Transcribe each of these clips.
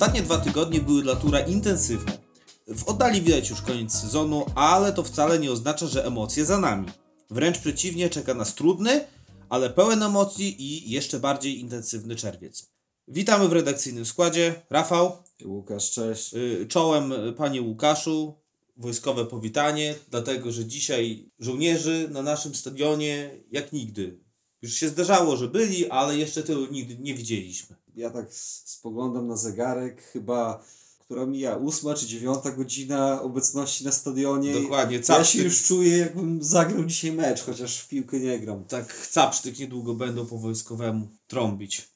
Ostatnie dwa tygodnie były dla Tura intensywne. W oddali widać już koniec sezonu, ale to wcale nie oznacza, że emocje za nami. Wręcz przeciwnie, czeka nas trudny, ale pełen emocji i jeszcze bardziej intensywny czerwiec. Witamy w redakcyjnym składzie. Rafał, Łukasz, cześć. y, czołem y, panie Łukaszu, wojskowe powitanie, dlatego że dzisiaj żołnierzy na naszym stadionie jak nigdy. Już się zdarzało, że byli, ale jeszcze tylu nigdy nie widzieliśmy. Ja tak spoglądam na zegarek, chyba, która mija ósma czy dziewiąta godzina obecności na stadionie. Dokładnie, Ja się capsztyk, już czuję, jakbym zagrał dzisiaj mecz, chociaż w piłkę nie gram. tak capsztyk niedługo będą po wojskowemu trąbić.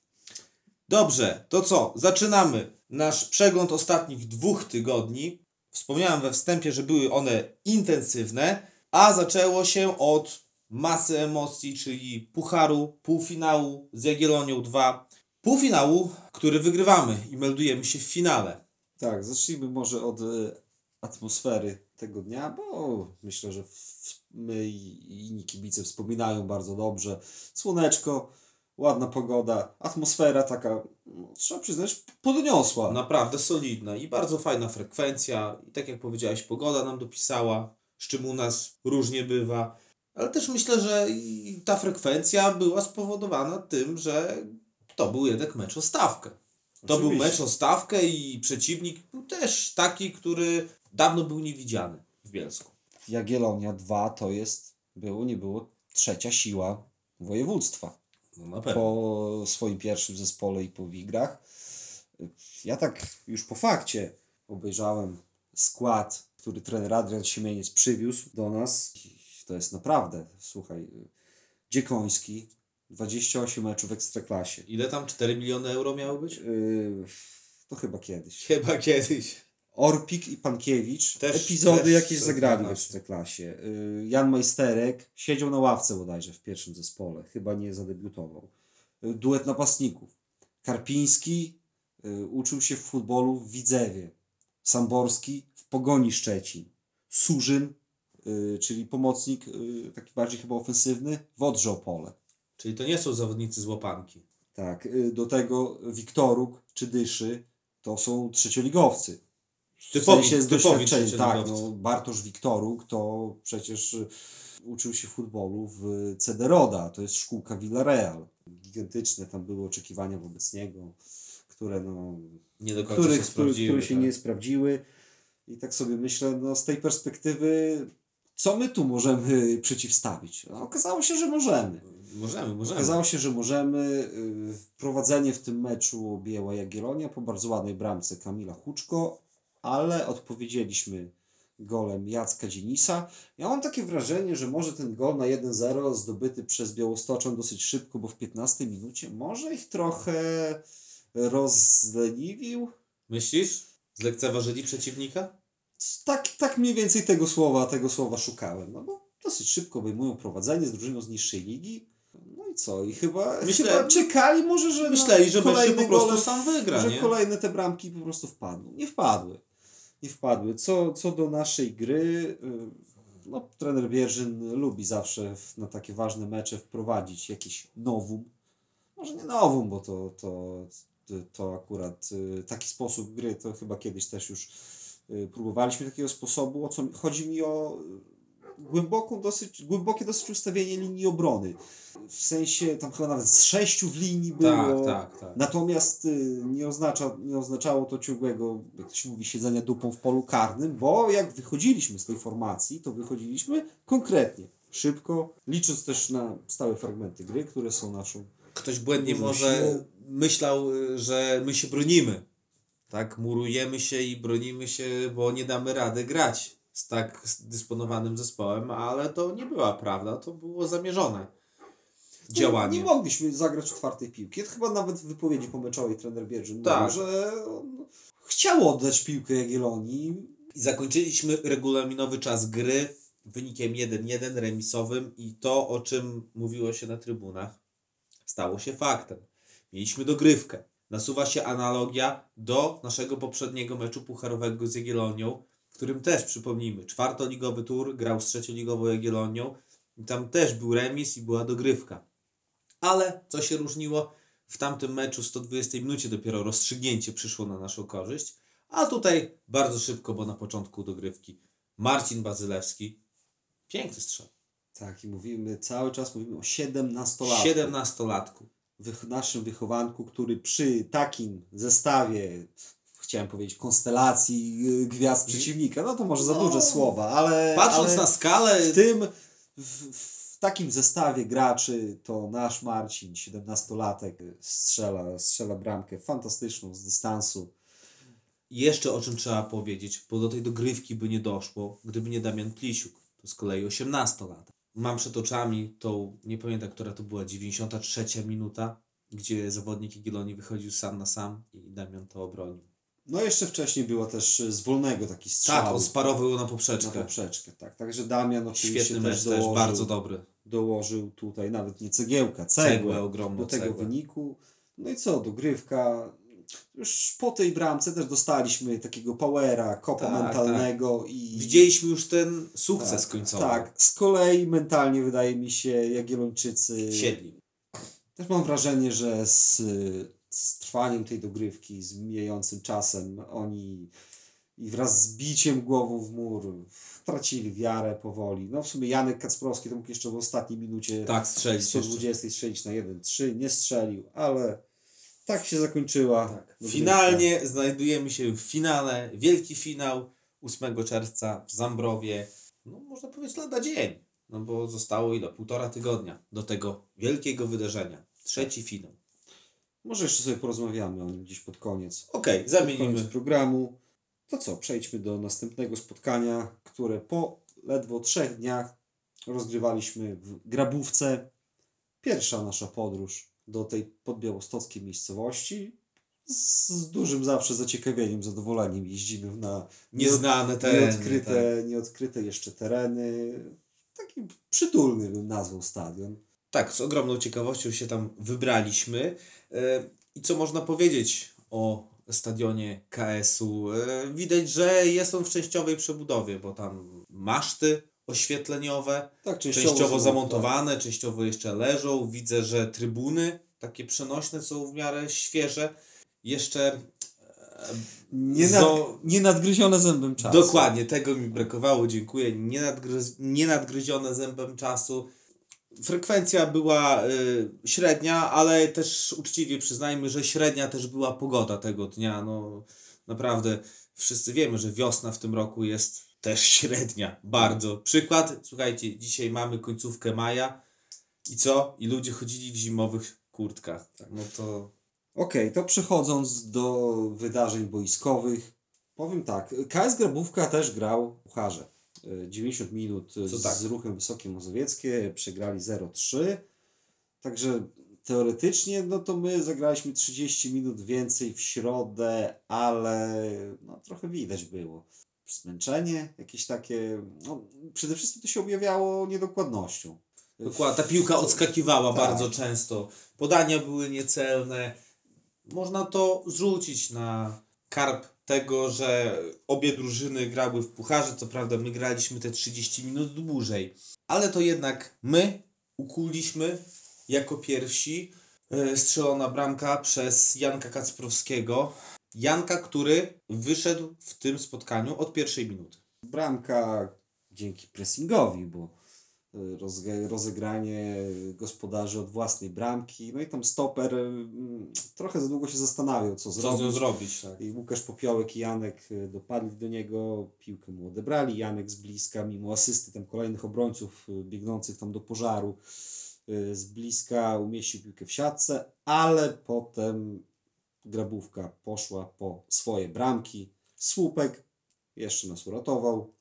Dobrze, to co? Zaczynamy nasz przegląd ostatnich dwóch tygodni. Wspomniałem we wstępie, że były one intensywne, a zaczęło się od masy emocji, czyli pucharu, półfinału z Jagiellonią 2. Półfinału, który wygrywamy i meldujemy się w finale. Tak, zacznijmy może od e, atmosfery tego dnia, bo myślę, że my i inni kibice wspominają bardzo dobrze. Słoneczko, ładna pogoda, atmosfera taka, no, trzeba przyznać, podniosła. Naprawdę solidna i bardzo fajna frekwencja. I tak jak powiedziałeś, pogoda nam dopisała, z czym u nas różnie bywa. Ale też myślę, że ta frekwencja była spowodowana tym, że to był jednak mecz o stawkę. To był mecz o stawkę i przeciwnik był też taki, który dawno był niewidziany w Bielsku. Jagiellonia 2 to jest, było nie było, trzecia siła województwa No po swoim pierwszym zespole i po Wigrach. Ja tak już po fakcie obejrzałem skład, który trener Adrian Siemieniec przywiózł do nas. To jest naprawdę, słuchaj, Dziekoński, 28 meczów w Ekstraklasie. Ile tam 4 miliony euro miały być? Yy, To chyba kiedyś. Chyba kiedyś. Orpik i Pankiewicz Też- epizody też jakieś zagrali w Ekstraklasie. Ekstraklasie. Y, Jan Majsterek siedział na ławce bodajże w pierwszym zespole, chyba nie zadebiutował. Y, Duet napastników. Karpiński y, uczył się w futbolu w Widzewie. Samborski w Pogoni Szczecin. Surzyn, y, czyli pomocnik y, taki bardziej chyba ofensywny w Odrze Opole. Czyli to nie są zawodnicy z łapanki. Tak, y, do tego Wiktoruk czy Dyszy to są trzecioligowcy. W Typowi- sensie z typowi doświadczenia. Tak, no, Bartosz Wiktoruk to przecież y, uczył się futbolu w Cederoda, to jest szkółka Villarreal. Gigantyczne tam były oczekiwania wobec niego, które no, Nie do końca których, się sprawdziły. które się tak. nie sprawdziły. I tak sobie myślę, no z tej perspektywy, co my tu możemy przeciwstawić? No, okazało się, że możemy. Możemy, możemy. Okazało się, że możemy. y, Prowadzenie w tym meczu objęła Jagiellonia po bardzo ładnej bramce Kamila Huczko, ale odpowiedzieliśmy golem Jacka Dzienisa. Ja mam takie wrażenie, że może ten gol na 1-0 zdobyty przez Białostoczan dosyć szybko, bo w 15 minucie może ich trochę rozleniwił. Myślisz? Zlekceważyli przeciwnika? Tak, tak mniej więcej tego słowa, tego słowa szukałem. No bo dosyć szybko obejmują prowadzenie z drużyną z niższej ligi. I co? I chyba, Myślę- chyba czekali może, że Myśleli, że kolejny po prostu sam wygra, że nie? kolejne te bramki po prostu wpadną. Nie wpadły. Nie wpadły. Co, co do naszej gry, y, no, trener Bierzyn lubi zawsze w, na takie ważne mecze wprowadzić jakiś nowum. Może nie nowum, bo to, to, to akurat y, taki sposób gry to chyba kiedyś też już y, próbowaliśmy takiego sposobu. O co chodzi mi o głęboką dosyć, głębokie dosyć ustawienie linii obrony. W sensie tam chyba nawet z sześciu w linii było. Tak, tak, tak. Natomiast y, nie, oznacza, nie oznaczało to ciągłego, jak to się mówi, siedzenia dupą w polu karnym, bo jak wychodziliśmy z tej formacji, to wychodziliśmy konkretnie, szybko, licząc też na stałe fragmenty gry, które są naszą. Ktoś błędnie może siłą. myślał, że my się bronimy. Tak, murujemy się i bronimy się, bo nie damy rady grać z tak dysponowanym zespołem, ale to nie była prawda, to było zamierzone działanie. Nie mogliśmy zagrać czwartej piłki. To chyba nawet w wypowiedzi pomeczowej trener Bierzyn Tak. mówił, że on chciał oddać piłkę Jagiellonii. I zakończyliśmy regulaminowy czas gry wynikiem 1-1 remisowym i to, o czym mówiło się na trybunach, stało się faktem. Mieliśmy dogrywkę. Nasuwa się analogia do naszego poprzedniego meczu pucharowego z Jagiellonią, w którym też, przypomnijmy, czwartoligowy tur grał z trzecioligową Jagiellonią i tam też był remis i była dogrywka. Ale co się różniło? W tamtym meczu w 120 minucie dopiero rozstrzygnięcie przyszło na naszą korzyść. A tutaj bardzo szybko, bo na początku dogrywki Marcin Bazylewski. Piękny strzał. Tak, i mówimy, cały czas mówimy o 17-latku. 17-latku. Wych, naszym wychowanku, który przy takim zestawie, chciałem powiedzieć, konstelacji y, gwiazd przeciwnika, no to może za No. duże słowa, ale. Patrząc ale na skalę, w tym, w, w takim zestawie graczy, to nasz Marcin, 17-latek, strzela, strzela bramkę fantastyczną z dystansu. jeszcze o czym trzeba powiedzieć, bo do tej dogrywki by nie doszło, gdyby nie Damian Plisiuk. To z kolei 18 lat. Mam przed oczami tą, nie pamiętam, która to była, 93 minuta, gdzie zawodnik Jagiellonii wychodził sam na sam i Damian to obronił. No jeszcze wcześniej było też z wolnego taki strzał. Tak, on sparował na na poprzeczkę. poprzeczkę, tak. Także Damian oczywiście Świetny też mecz dołożył, też, bardzo dobry. dołożył tutaj nawet nie cegiełka, cegłę, Cegłę ogromną do tego cegłę. wyniku. No i co, dogrywka. Już po tej bramce też dostaliśmy takiego powera, kopa Tak, mentalnego i... Widzieliśmy już ten sukces tak, końcowy. Tak, z kolei mentalnie wydaje mi się Jagiellończycy... Siedli. Też mam wrażenie, że z, z trwaniem tej dogrywki, z mijającym czasem, oni i wraz z biciem głową w mur tracili wiarę powoli. No w sumie Janek Kacprowski to mógł jeszcze w ostatniej minucie Tak, strzelić jeszcze. 120 strzelić na 1-3, nie strzelił, ale tak się zakończyła. dogrywka. Finalnie znajdujemy się w finale, wielki finał 8 czerwca w Zambrowie. No można powiedzieć lada dzień, no bo zostało ile? Półtora tygodnia do tego wielkiego wydarzenia. Trzeci finał. Może jeszcze sobie porozmawiamy o nim gdzieś pod koniec. Okej, Pod zamienimy. koniec programu. To co, przejdźmy do następnego spotkania, które po ledwo trzech dniach rozgrywaliśmy w Grabówce. Pierwsza nasza podróż do tej podbiałostockiej miejscowości. Z, z dużym zawsze zaciekawieniem, zadowoleniem jeździmy na Nieznane tereny. nieodkryte, tak. nieodkryte jeszcze tereny. Taki przytulny bym nazwał stadion. Tak, z ogromną ciekawością się tam wybraliśmy. E, I co można powiedzieć o stadionie KS-u? E, Widać, że jest on w częściowej przebudowie, bo tam maszty oświetleniowe, Tak, częściowo zamontowane, częściowo jeszcze leżą. Widzę, że trybuny takie przenośne są w miarę świeże. Jeszcze e, Nie, nad, Zo- nie nadgryzione zębem czasu. Dokładnie, tego mi brakowało, dziękuję. Nie, nadgryz, nie nadgryzione zębem czasu. Frekwencja była y, średnia, ale też uczciwie przyznajmy, że średnia też była pogoda tego dnia. No, naprawdę wszyscy wiemy, że wiosna w tym roku jest też średnia, bardzo. Przykład, słuchajcie, dzisiaj mamy końcówkę maja i co? I ludzie chodzili w zimowych kurtkach. No to Okej, to przechodząc do wydarzeń boiskowych, powiem tak, KS Grabówka też grał. Y, 90 minut Co z tak. ruchem Wysokie Mazowieckie, przegrali 0-3. Także teoretycznie, no to my zagraliśmy 30 minut więcej w środę, ale no, trochę widać było. Zmęczenie, jakieś takie, no, przede wszystkim to się objawiało niedokładnością. Dokładnie, ta piłka odskakiwała Tak. bardzo często. Podania były niecelne. Można to zrzucić na karp tego, że obie drużyny grały w pucharze. Co prawda, my graliśmy te 30 minut dłużej, ale to jednak my ukuliśmy jako pierwsi e, strzelona bramka przez Janka Kacprowskiego. Janka, który wyszedł w tym spotkaniu od pierwszej minuty. Bramka dzięki pressingowi, bo rozegranie gospodarzy od własnej bramki. No i tam stoper mm, trochę za długo się zastanawiał, co Co zrobić. zrobić? Tak. I Łukasz Popiołek i Janek y, dopadli do niego, piłkę mu odebrali. Janek z bliska, mimo asysty tam kolejnych obrońców y, biegnących tam do pożaru, y, z bliska umieścił piłkę w siatce, ale potem grabówka poszła po swoje bramki. Słupek jeszcze nas uratował.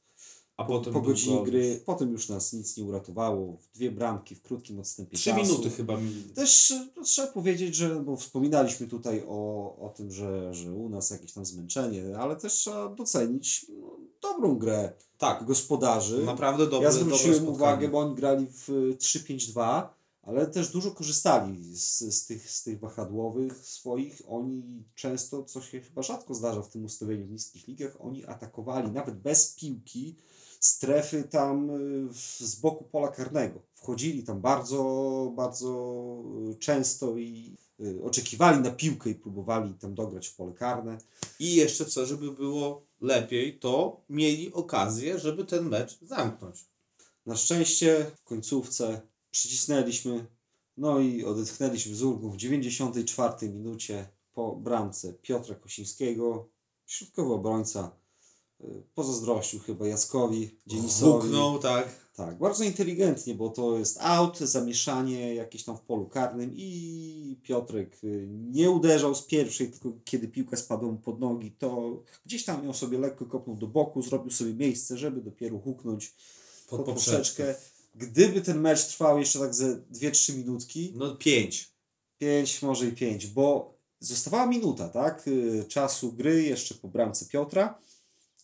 A Po, potem po godzinie gry, potem już nas nic nie uratowało. Dwie bramki w krótkim odstępie Trzy czasu. minuty chyba Też y, no, trzeba powiedzieć, że bo wspominaliśmy tutaj o, o tym, że, że u nas jakieś tam zmęczenie, ale też trzeba docenić no, dobrą grę Tak, gospodarzy. naprawdę dobre, ja zwróciłem uwagę, bo oni grali w y, 3-5-2, ale też dużo korzystali z, z, tych, z tych wahadłowych swoich. Oni często, co się chyba rzadko zdarza w tym ustawieniu w niskich ligach, oni atakowali nawet bez piłki strefy tam y, z boku pola karnego. Wchodzili tam bardzo, bardzo y, często i y, oczekiwali na piłkę i próbowali tam dograć w pole karne. I jeszcze co, żeby było lepiej, to mieli okazję, żeby ten mecz zamknąć. Na szczęście w końcówce przycisnęliśmy, no i odetchnęliśmy z ulgą w 94 minucie po bramce Piotra Kosińskiego, środkowy obrońca, pozazdrościł chyba Jackowi, Dzienisowi. Huknął, tak. Tak, bardzo inteligentnie, bo to jest out, zamieszanie jakieś tam w polu karnym i Piotrek y, nie uderzał z pierwszej, tylko kiedy piłka spadła mu pod nogi, to gdzieś tam ją sobie lekko kopnął do boku, zrobił sobie miejsce, żeby dopiero huknąć Pod pod poprzeczkę. Gdyby ten mecz trwał jeszcze tak ze 2-3 minutki, No pięć. 5 może i 5, bo zostawała minuta, tak, y, czasu gry jeszcze po bramce Piotra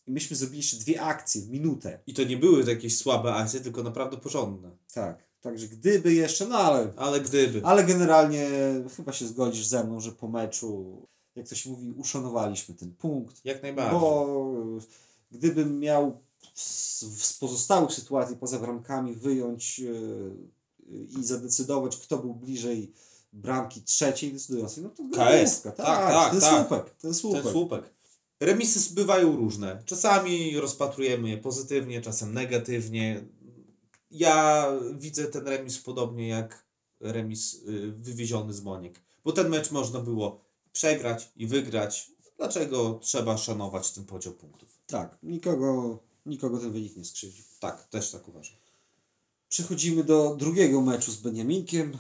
i myśmy zrobili jeszcze dwie akcje w minutę. I to nie były to jakieś słabe akcje, tylko naprawdę porządne. Tak, także gdyby jeszcze, no ale Ale gdyby. Ale generalnie chyba się zgodzisz ze mną, że po meczu, jak to się mówi, uszanowaliśmy ten punkt. Jak najbardziej. Bo y, gdybym miał z, pozostałych sytuacji poza bramkami wyjąć y, y, i zadecydować, kto był bliżej bramki trzeciej decydującej, no to KS. Tak, tak, tak, ten tak. słupek, ten słupek. Ten słupek. Remisy bywają różne. Czasami rozpatrujemy je pozytywnie, czasem negatywnie. Ja widzę ten remis podobnie jak remis y, wywieziony z Moniek. Bo ten mecz można było przegrać i wygrać. Dlaczego trzeba szanować ten podział punktów? Tak, nikogo, nikogo ten wynik nie skrzywdził. Tak, też tak uważam. Przechodzimy do drugiego meczu z Beniaminkiem.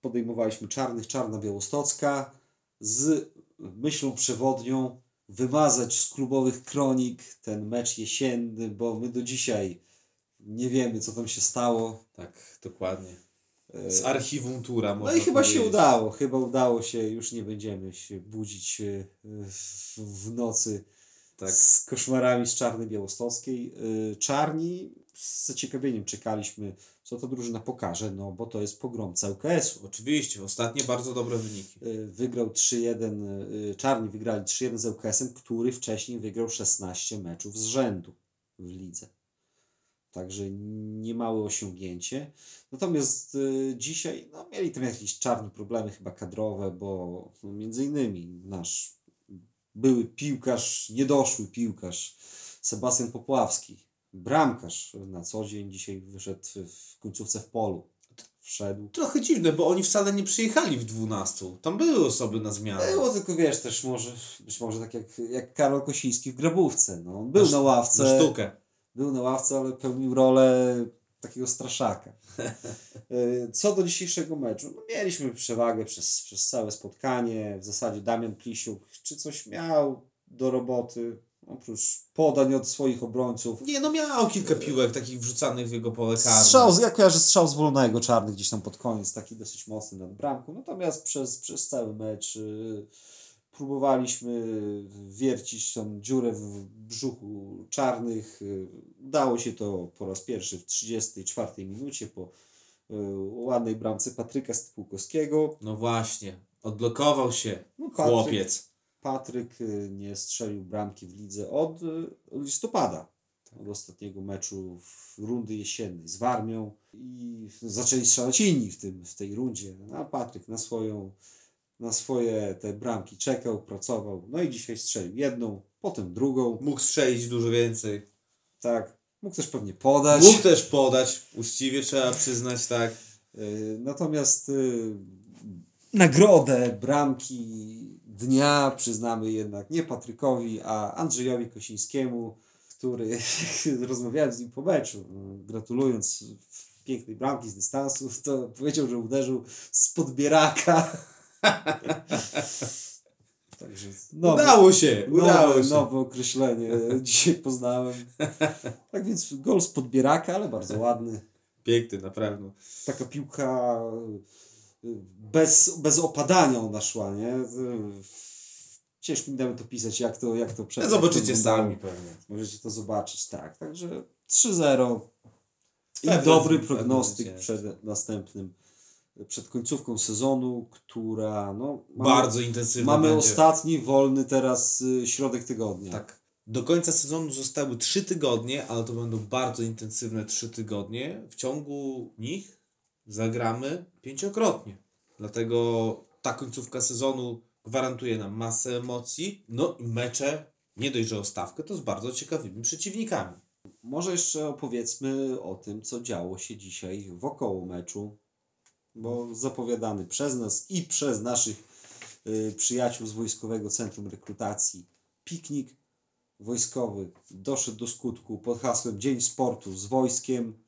Podejmowaliśmy czarnych, czarna białostocka z myślą przewodnią wymazać z klubowych kronik ten mecz jesienny, bo my do dzisiaj nie wiemy, co tam się stało. Tak, dokładnie. E, Z archiwum tura No i chyba się powiedzieć. udało, chyba udało się, już nie będziemy się budzić e, w, nocy Tak. z koszmarami z Czarnej Białostockiej. Y, Czarni z zaciekawieniem czekaliśmy, co to drużyna pokaże, no bo to jest pogromca UKS-u. Oczywiście, ostatnie bardzo dobre wyniki. Y, Wygrał 3-1, y, Czarni wygrali 3-1 z UKS-em, który wcześniej wygrał 16 meczów z rzędu w lidze. Także niemałe osiągnięcie. Natomiast y, dzisiaj no, mieli tam jakieś czarni problemy chyba kadrowe, bo no, między innymi nasz były piłkarz, niedoszły piłkarz Sebastian Popławski, bramkarz na co dzień dzisiaj wyszedł w końcówce w polu. Wszedł. Trochę dziwne, bo oni wcale nie przyjechali w 12. Tam były osoby na zmianę. Było tylko wiesz też może, być może tak jak, jak Karol Kosiński w Grabówce. No. On był Na na ławce. Na sztukę. Był na ławce, ale pełnił rolę takiego straszaka. Y, Co do dzisiejszego meczu, no mieliśmy przewagę przez, przez całe spotkanie. W zasadzie Damian Plisiuk, czy coś miał do roboty, oprócz podań od swoich obrońców. Nie, no miał kilka piłek takich wrzucanych w jego pole karne. Strzał, z- ja kojarzę strzał z wolnego czarny gdzieś tam pod koniec, taki dosyć mocny nad bramką. Natomiast przez, przez cały mecz y, próbowaliśmy wiercić tą dziurę w brzuchu czarnych. Y, udało się to po raz pierwszy w 34 minucie po y, ładnej bramce Patryka Stypułkowskiego. No właśnie, odblokował się No, Patryk, chłopiec. Patryk y, nie strzelił bramki w lidze od y, listopada. Od ostatniego meczu w rundy jesiennej z Warmią i zaczęli strzelać inni w, tym, w tej rundzie. A Patryk na swoją na swoje te bramki czekał, pracował. No i dzisiaj strzelił jedną, potem drugą. Mógł strzelić dużo więcej. Tak. Mógł też pewnie podać. Mógł też podać, uczciwie trzeba przyznać, tak. Y, Natomiast nagrodę bramki dnia przyznamy jednak nie Patrykowi, a Andrzejowi Kosińskiemu, który rozmawiałem z nim po meczu, y, gratulując pięknej bramki z dystansu, to powiedział, że uderzył z podbieraka. Także nowe, Udało się, udało nowe, się. nowe określenie dzisiaj poznałem. Tak więc gol z podbieraka, ale bardzo ładny Piękny, naprawdę. taka piłka bez, bez opadania ona szła, nie? Ciężko mi nawet to pisać, jak to, jak to przed. Zobaczycie jak to wyglądało. sami pewnie. Możecie to zobaczyć, tak. Także 3-0 i dobry prognostyk przed następnym przed końcówką sezonu, która no, mamy, Bardzo intensywny mamy będzie. ostatni wolny teraz y, środek tygodnia. Tak. Do końca sezonu zostały 3 tygodnie, ale to będą bardzo intensywne 3 tygodnie. W ciągu nich zagramy pięciokrotnie. Dlatego ta końcówka sezonu gwarantuje nam masę emocji. No i mecze, nie dość, że o stawkę, to z bardzo ciekawymi przeciwnikami. Może jeszcze opowiedzmy o tym, co działo się dzisiaj wokoło meczu, bo zapowiadany przez nas i przez naszych y, przyjaciół z Wojskowego Centrum Rekrutacji piknik wojskowy doszedł do skutku pod hasłem Dzień Sportu z wojskiem.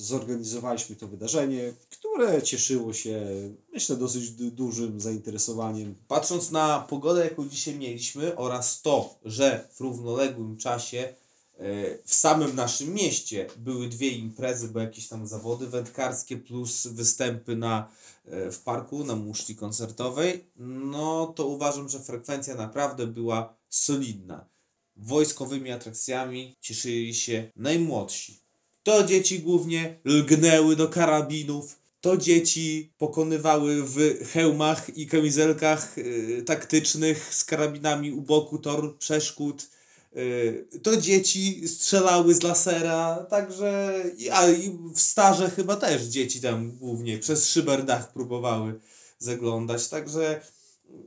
Zorganizowaliśmy to wydarzenie, które cieszyło się, myślę, dosyć du- dużym zainteresowaniem. Patrząc na pogodę, jaką dzisiaj mieliśmy oraz to, że w równoległym czasie e, w samym naszym mieście były dwie imprezy, bo jakieś tam zawody wędkarskie plus występy na, e, w parku na muszli koncertowej, no to uważam, że frekwencja naprawdę była solidna. Wojskowymi atrakcjami cieszyli się najmłodsi. To dzieci głównie lgnęły do karabinów, to dzieci pokonywały w hełmach i kamizelkach y, taktycznych z karabinami u boku tor przeszkód. Y, to dzieci strzelały z lasera, także a i w starze chyba też dzieci tam głównie przez szyberdach próbowały zaglądać, także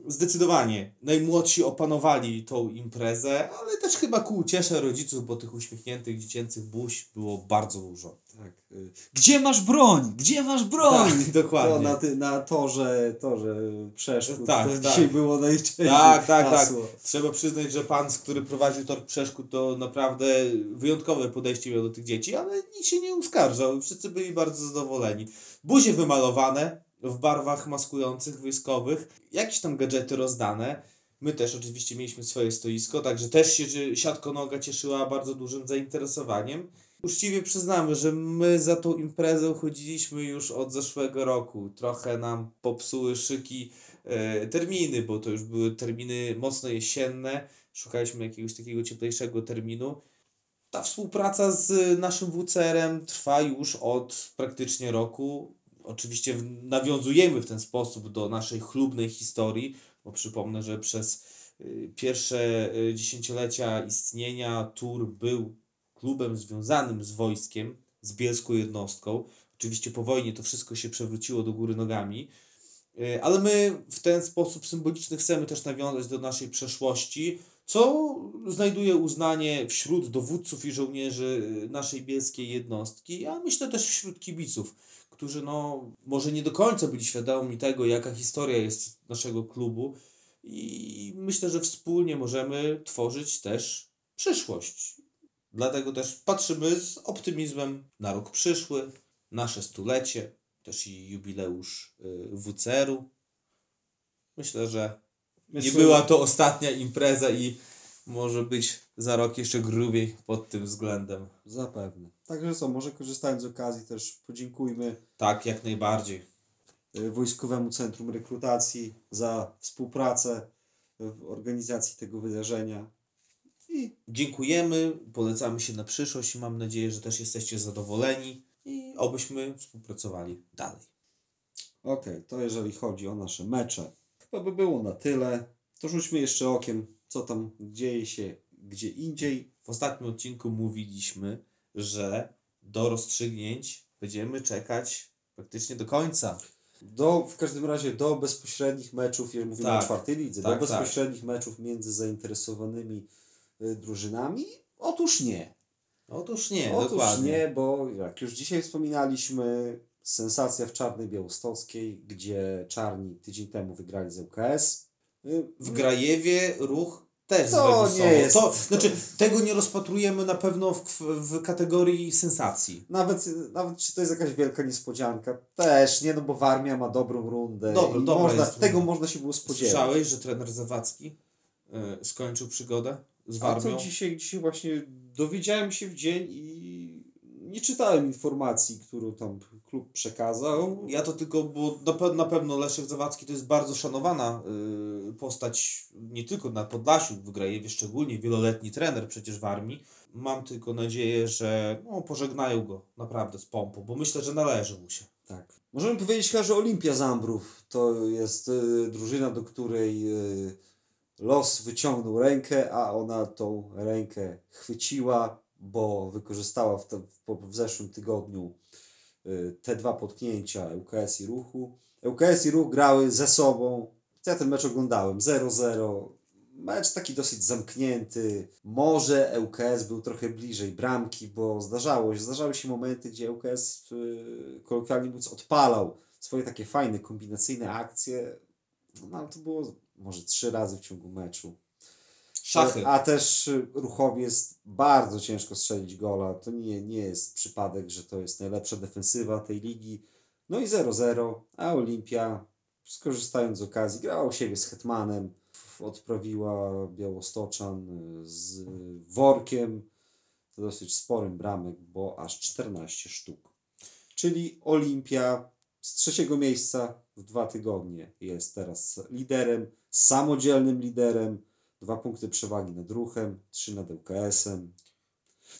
zdecydowanie najmłodsi opanowali tą imprezę, ale też chyba ku uciesze rodziców, bo tych uśmiechniętych dziecięcych buź było bardzo dużo. Tak. y, Gdzie masz broń? Gdzie masz broń? Tak, dokładnie. To na, ty, na torze, torze przeszkód. Tak, to tak. dzisiaj było najczęściej Tak, tak, tak. hasło. Trzeba przyznać, że pan, który prowadził tor przeszkód, to naprawdę wyjątkowe podejście miał do tych dzieci, ale nikt się nie uskarżał. Wszyscy byli bardzo zadowoleni. Buzie wymalowane w barwach maskujących wojskowych, jakieś tam gadżety rozdane. My też oczywiście mieliśmy swoje stoisko, także też się że siatko noga cieszyła bardzo dużym zainteresowaniem. Uczciwie przyznamy, że my za tą imprezę chodziliśmy już od zeszłego roku. Trochę nam popsuły szyki e, terminy, bo to już były terminy mocno jesienne. Szukaliśmy jakiegoś takiego cieplejszego terminu. Ta współpraca z naszym WCR-em trwa już od praktycznie roku. Oczywiście nawiązujemy w ten sposób do naszej chlubnej historii, bo przypomnę, że przez y, pierwsze y, dziesięciolecia istnienia Tur był klubem związanym z wojskiem, z bielską jednostką. Oczywiście po wojnie to wszystko się przewróciło do góry nogami. Y, Ale my w ten sposób symboliczny chcemy też nawiązać do naszej przeszłości, co znajduje uznanie wśród dowódców i żołnierzy naszej bielskiej jednostki, a myślę też wśród kibiców, którzy no, może nie do końca byli świadomi tego, jaka historia jest naszego klubu i myślę, że wspólnie możemy tworzyć też przyszłość. Dlatego też patrzymy z optymizmem na rok przyszły, nasze stulecie, też i jubileusz y, WCR-u. Myślę, że nie była to ostatnia impreza i może być za rok jeszcze grubiej pod tym względem. Zapewne. Także co, może korzystając z okazji też podziękujmy Tak, jak najbardziej. y, Wojskowemu Centrum Rekrutacji za współpracę w organizacji tego wydarzenia. I Dziękujemy, polecamy się na przyszłość i mam nadzieję, że też jesteście zadowoleni i obyśmy współpracowali dalej. okej, to jeżeli chodzi o nasze mecze, chyba by było na tyle. To rzućmy jeszcze okiem, co tam dzieje się gdzie indziej. W ostatnim odcinku mówiliśmy, że do rozstrzygnięć będziemy czekać praktycznie do końca. Do, w każdym razie do bezpośrednich meczów, jeżeli mówimy Tak. o czwartej lidze, Tak, do tak. bezpośrednich meczów między zainteresowanymi y, drużynami? Otóż nie. Otóż nie, Otóż dokładnie. nie, bo jak już dzisiaj wspominaliśmy, sensacja w Czarnej Białostockiej, gdzie Czarni tydzień temu wygrali z ŁKS. Y, W Grajewie ruch też To zremisował. nie jest- To, znaczy, tego nie rozpatrujemy na pewno w, w kategorii sensacji. Nawet, nawet czy to jest jakaś wielka niespodzianka? Też nie, no bo Warmia ma dobrą rundę. Dobra, i dobra można, tego runda. można się było spodziewać. Słyszałeś, że trener Zawadzki y, skończył przygodę z A Warmią? to dzisiaj, dzisiaj właśnie dowiedziałem się w dzień i nie czytałem informacji, którą tam klub przekazał. Ja to tylko, bo na, pe- na pewno Leszek Zawadzki to jest bardzo szanowana y, postać, nie tylko na Podlasiu, w Grajewie szczególnie, wieloletni trener przecież w armii. Mam tylko nadzieję, że no, pożegnają go naprawdę z pompą, bo myślę, że należy mu się. Tak. Możemy powiedzieć chyba, że Olimpia Zambrów to jest y, drużyna, do której y, los wyciągnął rękę, a ona tą rękę chwyciła, bo wykorzystała w, te, w, zeszłym tygodniu y, te dwa potknięcia ŁKS i Ruchu. ŁKS i Ruch grały ze sobą. Ja ten mecz oglądałem 0-0. Mecz taki dosyć zamknięty. Może ŁKS był trochę bliżej bramki, bo zdarzało się, zdarzały się momenty, gdzie ŁKS yy, kolokwialnie mówiąc odpalał swoje takie fajne, kombinacyjne akcje. No ale to było może trzy razy w ciągu meczu. Szachy. A też ruchowi jest bardzo ciężko strzelić gola. To nie, nie jest przypadek, że to jest najlepsza defensywa tej ligi. No i 0-0, a Olimpia skorzystając z okazji grała u siebie z Hetmanem, odprawiła Białostoczan z workiem, to dosyć sporym bramek, bo aż 14 sztuk. Czyli Olimpia z trzeciego miejsca w dwa tygodnie jest teraz liderem, samodzielnym liderem, dwa punkty przewagi nad Ruchem, trzy nad ŁKS-em.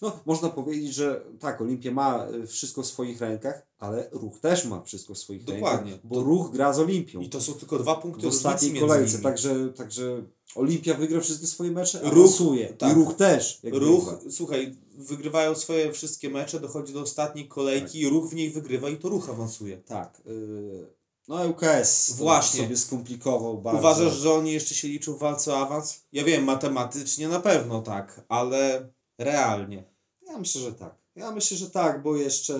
No, można powiedzieć, że tak, Olimpia ma y, wszystko w swoich rękach, ale Ruch też ma wszystko w swoich Dokładnie. rękach, bo Ruch gra z Olimpią I to są tylko dwa punkty w ostatniej kolejce, także, także Olimpia wygra wszystkie swoje mecze, Ruch, Ruch, tak. i Ruch też. Ruch, wygrywa. słuchaj, wygrywają swoje wszystkie mecze, dochodzi do ostatniej kolejki i ruch w niej wygrywa i to ruch awansuje. Tak. Yy, no ŁKS Właśnie. sobie skomplikował bardzo. Uważasz, że oni jeszcze się liczą w walce o awans? Ja wiem, matematycznie na pewno tak, ale realnie. Ja myślę, że tak. Ja myślę, że tak, bo jeszcze...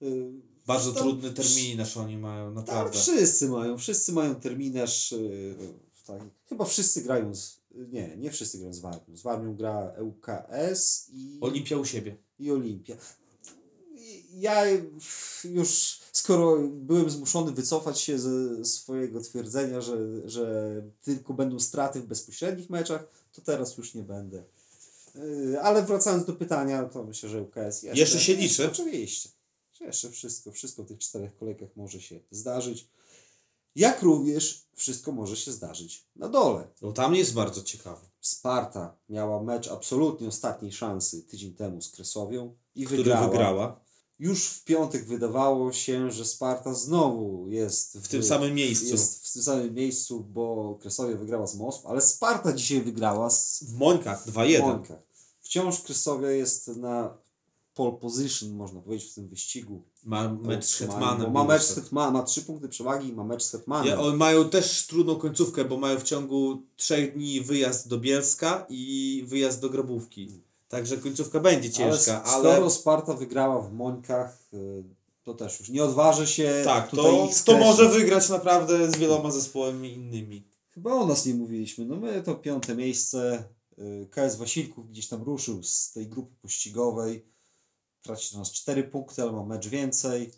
Yy, Bardzo tam- trudny terminarz oni mają, Tak, naprawdę. wszyscy mają, wszyscy mają terminarz. Yy, tak. Chyba wszyscy grają z... Nie, nie wszyscy grają z Warmią. Z Warmią gra ŁKS i... Olimpia u siebie. i Olimpia. Ja już, skoro byłem zmuszony wycofać się ze swojego twierdzenia, że, że tylko będą straty w bezpośrednich meczach, to teraz już nie będę. Yy, Ale wracając do pytania, to myślę, że UKS jeszcze, Jeszcze się liczy? Oczywiście. Jeszcze wszystko, wszystko w tych czterech kolejkach może się zdarzyć. Jak również wszystko może się zdarzyć na dole. No tam jest bardzo ciekawe. Sparta miała mecz absolutnie ostatniej szansy tydzień temu z Kresowią i Który wygrała. wygrała Już w piątek wydawało się, że Sparta znowu jest w tym samym miejscu. jest w tym samym miejscu, bo Kresowie wygrała z Moskwy, ale Sparta dzisiaj wygrała z W Mońkach 2-1. Mońkach. Wciąż Kresowia jest na pole position, można powiedzieć, w tym wyścigu. Ma mecz z Hetmanem. Ma mecz z. Hetmanem, ma trzy punkty przewagi i ma mecz z Hetmanem. Ja, oni mają też trudną końcówkę, bo mają w ciągu trzech dni wyjazd do Bielska i wyjazd do Grabówki. Także końcówka będzie ciężka, ale ale, skoro Sparta wygrała w Mońkach, y, to też już nie odważy się tak, tutaj to, to może wygrać naprawdę z wieloma zespołami innymi. Chyba o nas nie mówiliśmy. No my to piąte miejsce. y, KS Wasilków gdzieś tam ruszył z tej grupy pościgowej. Traci do nas cztery punkty, ale ma mecz więcej.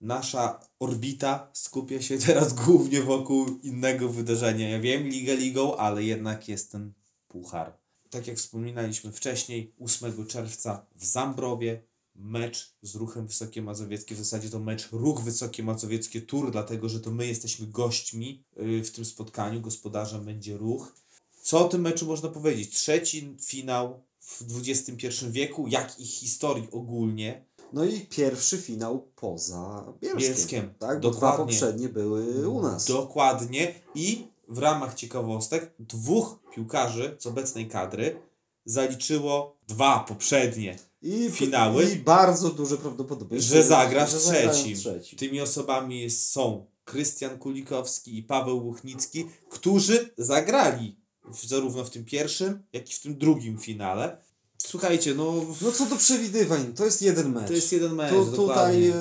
Nasza orbita skupia się teraz głównie wokół innego wydarzenia. Ja wiem, Liga Ligą, ale jednak jest ten puchar. Tak jak wspominaliśmy wcześniej, 8 czerwca w Zambrowie mecz z Ruchem Wysokie Mazowieckie. W zasadzie to mecz Ruch Wysokie Mazowieckie Tour, dlatego że to my jesteśmy gośćmi yy, w tym spotkaniu. Gospodarzem będzie Ruch. Co o tym meczu można powiedzieć? Trzeci finał w XXI wieku, jak i historii ogólnie. No i pierwszy finał poza Bielskiem. Bielskiem, Tak? Bo dwa dokładnie. poprzednie były u nas. Dokładnie. I w ramach ciekawostek dwóch piłkarzy z obecnej kadry zaliczyło dwa poprzednie. I, finały. I bardzo duże prawdopodobieństwo, Że zagra w trzecim. trzecim. Tymi osobami są Krystian Kulikowski i Paweł Łuchnicki, którzy zagrali w, zarówno w tym pierwszym, jak i w tym drugim finale. Słuchajcie, no No co do przewidywań, to jest jeden mecz. to jest jeden mecz. Tu, tutaj e,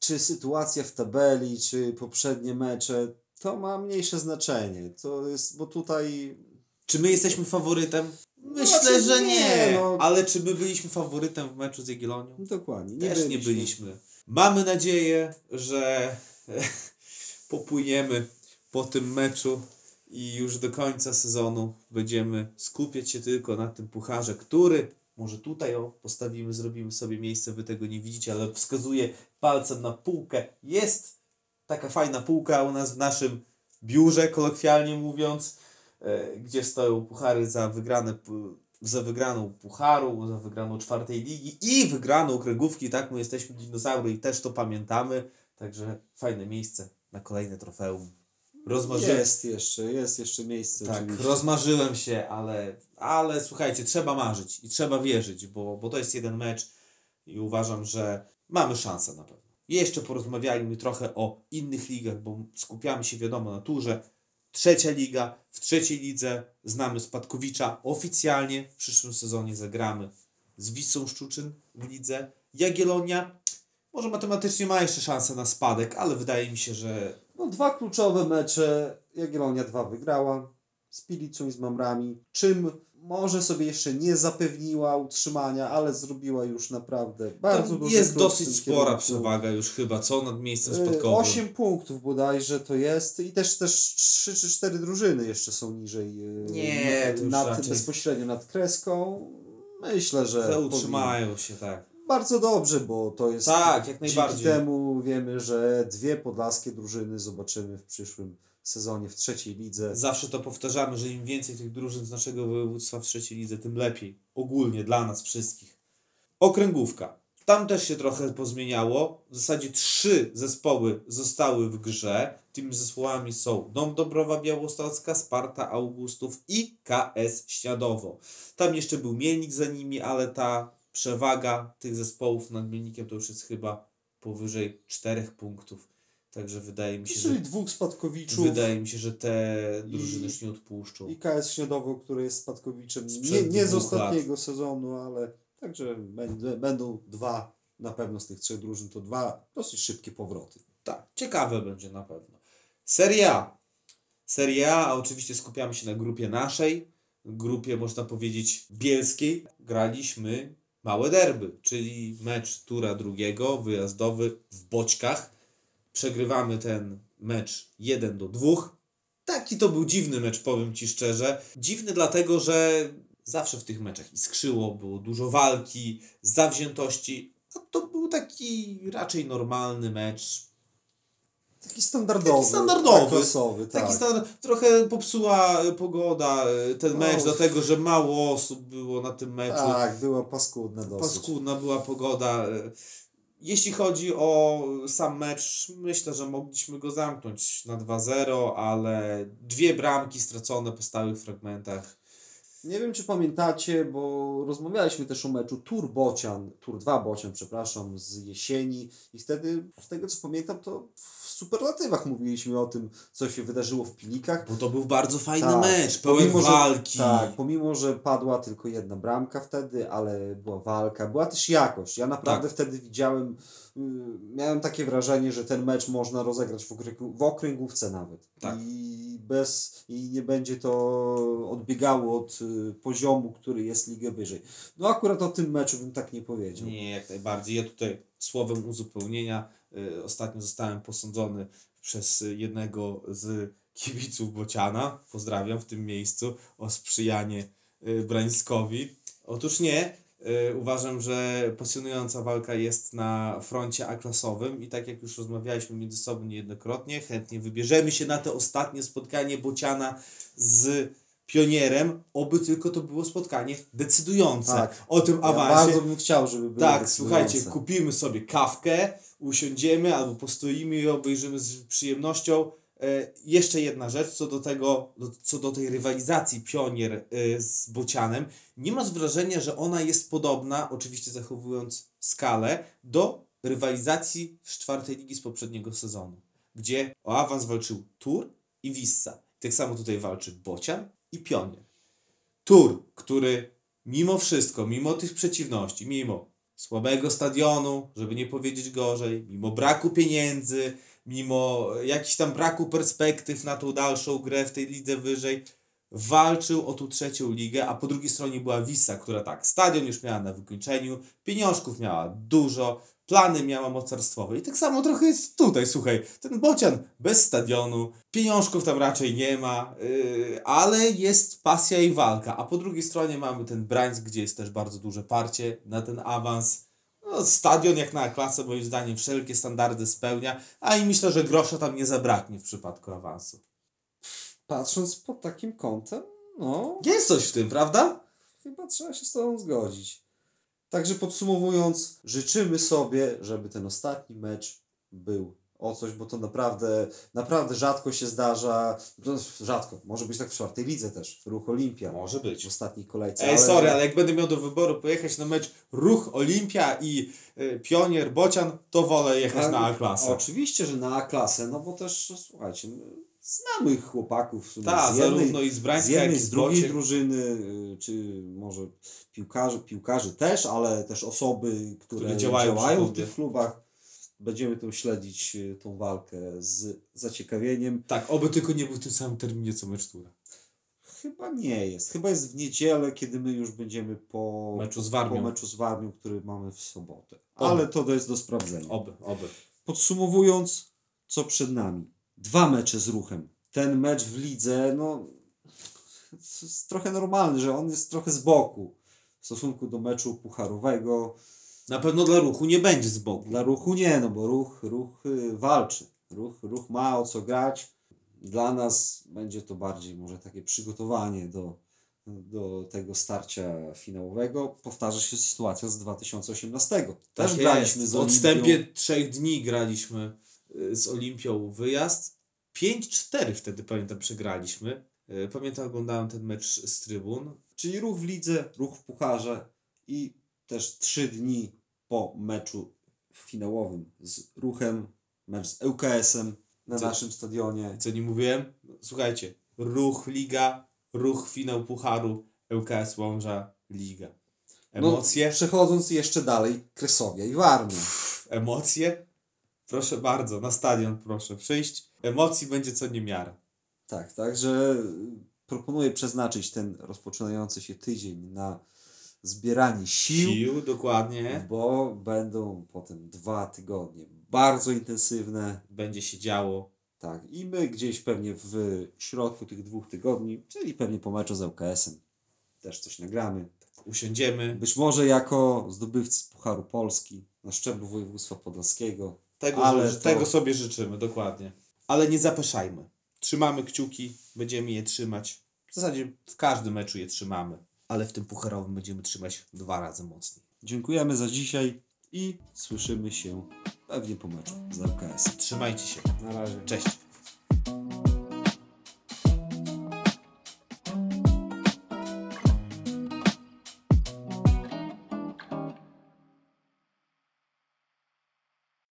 czy sytuacja w tabeli, czy poprzednie mecze, to ma mniejsze znaczenie. To jest, bo tutaj Czy my jesteśmy faworytem? Myślę, znaczy że nie, nie. no. Ale czy my byliśmy faworytem w meczu z Jagiellonią? dokładnie nie Też nie byliśmy. Mamy nadzieję, że popłyniemy po tym meczu i już do końca sezonu będziemy skupiać się tylko na tym pucharze, który może tutaj o, postawimy, zrobimy sobie miejsce, wy tego nie widzicie, ale wskazuję palcem na półkę. Jest taka fajna półka u nas w naszym biurze, kolokwialnie mówiąc, gdzie stoją puchary za wygrane za wygraną pucharu, za wygraną czwartej ligi i wygraną kręgówki, tak, my jesteśmy dinozaury i też to pamiętamy. Także fajne miejsce na kolejne trofeum. Rozmarzyłem, Jest jeszcze, jest jeszcze miejsce. tak, oczywiście. rozmarzyłem się, ale, ale słuchajcie, trzeba marzyć i trzeba wierzyć, bo, bo to jest jeden mecz i uważam, że mamy szansę na pewno. Jeszcze porozmawiajmy trochę o innych ligach, bo skupiamy się wiadomo na turze. Trzecia liga, w trzeciej lidze znamy Spadkowicza. Oficjalnie w przyszłym sezonie zagramy z Wisłą Szczuczyn w lidze. Jagiellonia może matematycznie ma jeszcze szansę na spadek, ale wydaje mi się, że No, dwa kluczowe mecze. Jagiellonia dwa wygrała z Pilicą i z Mamrami. Czym może sobie jeszcze nie zapewniła utrzymania, ale zrobiła już naprawdę bardzo duży jest dosyć spora przewaga już chyba, co nad miejscem Y, spadkowym. Osiem punktów bodajże to jest i też też trzy czy cztery drużyny jeszcze są niżej. y, Nie, nad, raczej- bezpośrednio nad kreską. Myślę, że Że utrzymają się, tak. Bardzo dobrze, bo to jest. Tak, jak Dzięki najbardziej. temu wiemy, że dwie podlaskie drużyny zobaczymy w przyszłym sezonie w trzeciej lidze. Zawsze to powtarzamy, że im więcej tych drużyn z naszego województwa w trzeciej lidze, tym lepiej. Ogólnie dla nas wszystkich. Okręgówka. Tam też się trochę pozmieniało. W zasadzie trzy zespoły zostały w grze. Tymi zespołami są Dom Dobrowa Białostocka, Sparta Augustów i KS Śniadowo. Tam jeszcze był Mielnik za nimi, ale ta przewaga tych zespołów nad Mielnikiem to już jest chyba powyżej czterech punktów. Także wydaje mi się, Czyli że, dwóch spadkowiczów wydaje mi się, że te drużyny już nie odpuszczą. i KS Śniadowo, który jest spadkowiczem nie, nie z ostatniego sezonu, ale także będą, dwa na pewno z tych trzech drużyn, to dwa dosyć szybkie powroty. Tak, ciekawe będzie na pewno. Serie A. Serie A, a oczywiście skupiamy się na grupie naszej, grupie można powiedzieć bielskiej. Graliśmy małe derby, czyli mecz tura drugiego, wyjazdowy w Boćkach. Przegrywamy ten mecz 1 do 2. Taki to był dziwny mecz, powiem Ci szczerze. Dziwny dlatego, że zawsze w tych meczach iskrzyło, było dużo walki, zawziętości. A to był taki raczej normalny mecz, Taki standardowy. Taki standardowy. klasowy, tak. Taki stan, trochę popsuła e, pogoda e, ten mecz, Och. dlatego że mało osób było na tym meczu. Tak, była paskudna dosyć. Paskudna była pogoda. Jeśli chodzi o sam mecz, myślę, że mogliśmy go zamknąć na 2-0, ale dwie bramki stracone po stałych fragmentach. Nie wiem, czy pamiętacie, bo rozmawialiśmy też o meczu Tur Bocian, Tur 2 Bocian, przepraszam, z jesieni i wtedy, z tego co pamiętam, to w superlatywach mówiliśmy o tym, co się wydarzyło w Pilikach. Bo to był bardzo fajny Tak. mecz, pełen Pomimo, że- walki. Tak, pomimo, że padła tylko jedna bramka wtedy, ale była walka, była też jakość. Ja naprawdę Tak. wtedy widziałem, y, miałem takie wrażenie, że ten mecz można rozegrać w, okręgu, w okręgówce nawet. Tak. I, bez, I nie będzie to odbiegało od y, poziomu, który jest ligę wyżej. No akurat o tym meczu bym tak nie powiedział. Nie, jak najbardziej. Ja tutaj słowem uzupełnienia y, ostatnio zostałem posądzony przez jednego z kibiców Bociana, pozdrawiam w tym miejscu, o sprzyjanie y, Brańskowi. Otóż nie. Y, Uważam, że pasjonująca walka jest na froncie A-klasowym i tak jak już rozmawialiśmy między sobą niejednokrotnie, chętnie wybierzemy się na to ostatnie spotkanie Bociana z Pionierem, oby tylko to było spotkanie decydujące Tak. o tym Ja awansie. bardzo bym chciał, żeby było Tak, słuchajcie, kupimy sobie kawkę, usiądziemy albo postoimy i obejrzymy z przyjemnością. E, jeszcze jedna rzecz co do tego, co do tej rywalizacji Pionier e, z Bocianem. Nie masz wrażenia, że ona jest podobna, oczywiście zachowując skalę, do rywalizacji z czwartej ligi z poprzedniego sezonu, gdzie o awans walczył Tur i Wissa. Tak samo tutaj walczy Bocian i Pionier. Tur, który mimo wszystko, mimo tych przeciwności, mimo słabego stadionu, żeby nie powiedzieć gorzej, mimo braku pieniędzy, mimo jakichś tam braku perspektyw na tą dalszą grę w tej lidze wyżej, walczył o tą trzecią ligę, a po drugiej stronie była Wisa, która tak, stadion już miała na wykończeniu, pieniążków miała dużo, plany miała mocarstwowe. I tak samo trochę jest tutaj, słuchaj, ten Bocian bez stadionu, pieniążków tam raczej nie ma, yy, ale jest pasja i walka, a po drugiej stronie mamy ten Brańsk, gdzie jest też bardzo duże parcie na ten awans, no, stadion jak na klasę moim zdaniem wszelkie standardy spełnia, a i myślę, że grosza tam nie zabraknie w przypadku awansu. Patrząc pod takim kątem, no, Jest coś w tym, prawda? chyba trzeba się z Tobą zgodzić. Także podsumowując, życzymy sobie, żeby ten ostatni mecz był o coś, bo to naprawdę, naprawdę rzadko się zdarza. No, rzadko, może być tak w czwartej lidze też. Ruch Olimpia Może w być. ostatniej kolejce. Ej, sorry, ale jak będę miał do wyboru pojechać na mecz Ruch Olimpia i y, Pionier Bocian, to wolę jechać A, na A-klasę. Oczywiście, że na A-klasę, no bo też, słuchajcie, my znamy chłopaków w Tak, z jednej, zarówno i z z Brańska, jednej, jak i z z drugiej Bociek. drużyny, y, czy może piłkarzy, piłkarzy też, ale też osoby, które, Które działają działają, w tych klubach. Będziemy tą śledzić y, tą walkę z zaciekawieniem. Tak, oby tylko nie był w tym samym terminie co mecz Tura. Chyba nie jest. Chyba jest w niedzielę, kiedy my już będziemy po Meczu z po Warmią. meczu z Warmią, który mamy w sobotę. Oby. Ale to jest do sprawdzenia. Oby, oby. Podsumowując, co przed nami. Dwa mecze z ruchem. Ten mecz w lidze, no, jest trochę normalny, że on jest trochę z boku w stosunku do meczu pucharowego. Na pewno dla Ruchu nie będzie z boku. Dla ruchu nie, no bo ruch, ruch y, walczy. Ruch, ruch ma o co grać. Dla nas będzie to bardziej może takie przygotowanie do, do tego starcia finałowego. Powtarza się sytuacja z 2018. Też Tak graliśmy jest. z W Olimpią. odstępie trzech dni graliśmy y, z Olimpią wyjazd. 5-4 wtedy pamiętam przegraliśmy. Y, Pamiętam oglądałem ten mecz z trybun. Czyli ruch w lidze, ruch w pucharze i też trzy dni po meczu finałowym z ruchem, mecz z ŁKS-em na Co? naszym stadionie. Co nie mówiłem? Słuchajcie, Ruch Liga, Ruch finał Pucharu, ŁKS Łomża Liga. Emocje? No, przechodząc jeszcze dalej, Kresowia i Warmia. Emocje? Proszę bardzo, na stadion proszę przyjść. Emocji będzie co niemiara. Tak, także proponuję przeznaczyć ten rozpoczynający się tydzień na zbieranie sił, Sił, dokładnie. bo będą potem dwa tygodnie bardzo intensywne. Będzie się działo. Tak, i my gdzieś pewnie w środku tych dwóch tygodni, czyli pewnie po meczu z ŁKS-em, też coś nagramy. Usiądziemy. Być może jako zdobywcy Pucharu Polski na szczeblu województwa podlaskiego. Tego, Ale to- tego sobie życzymy, dokładnie. Ale nie zapeszajmy. Trzymamy kciuki, będziemy je trzymać. W zasadzie w każdym meczu je trzymamy. Ale w tym pucharowym będziemy trzymać dwa razy mocniej. Dziękujemy za dzisiaj i słyszymy się pewnie po meczu z ŁKS. Trzymajcie się. Na razie. Cześć.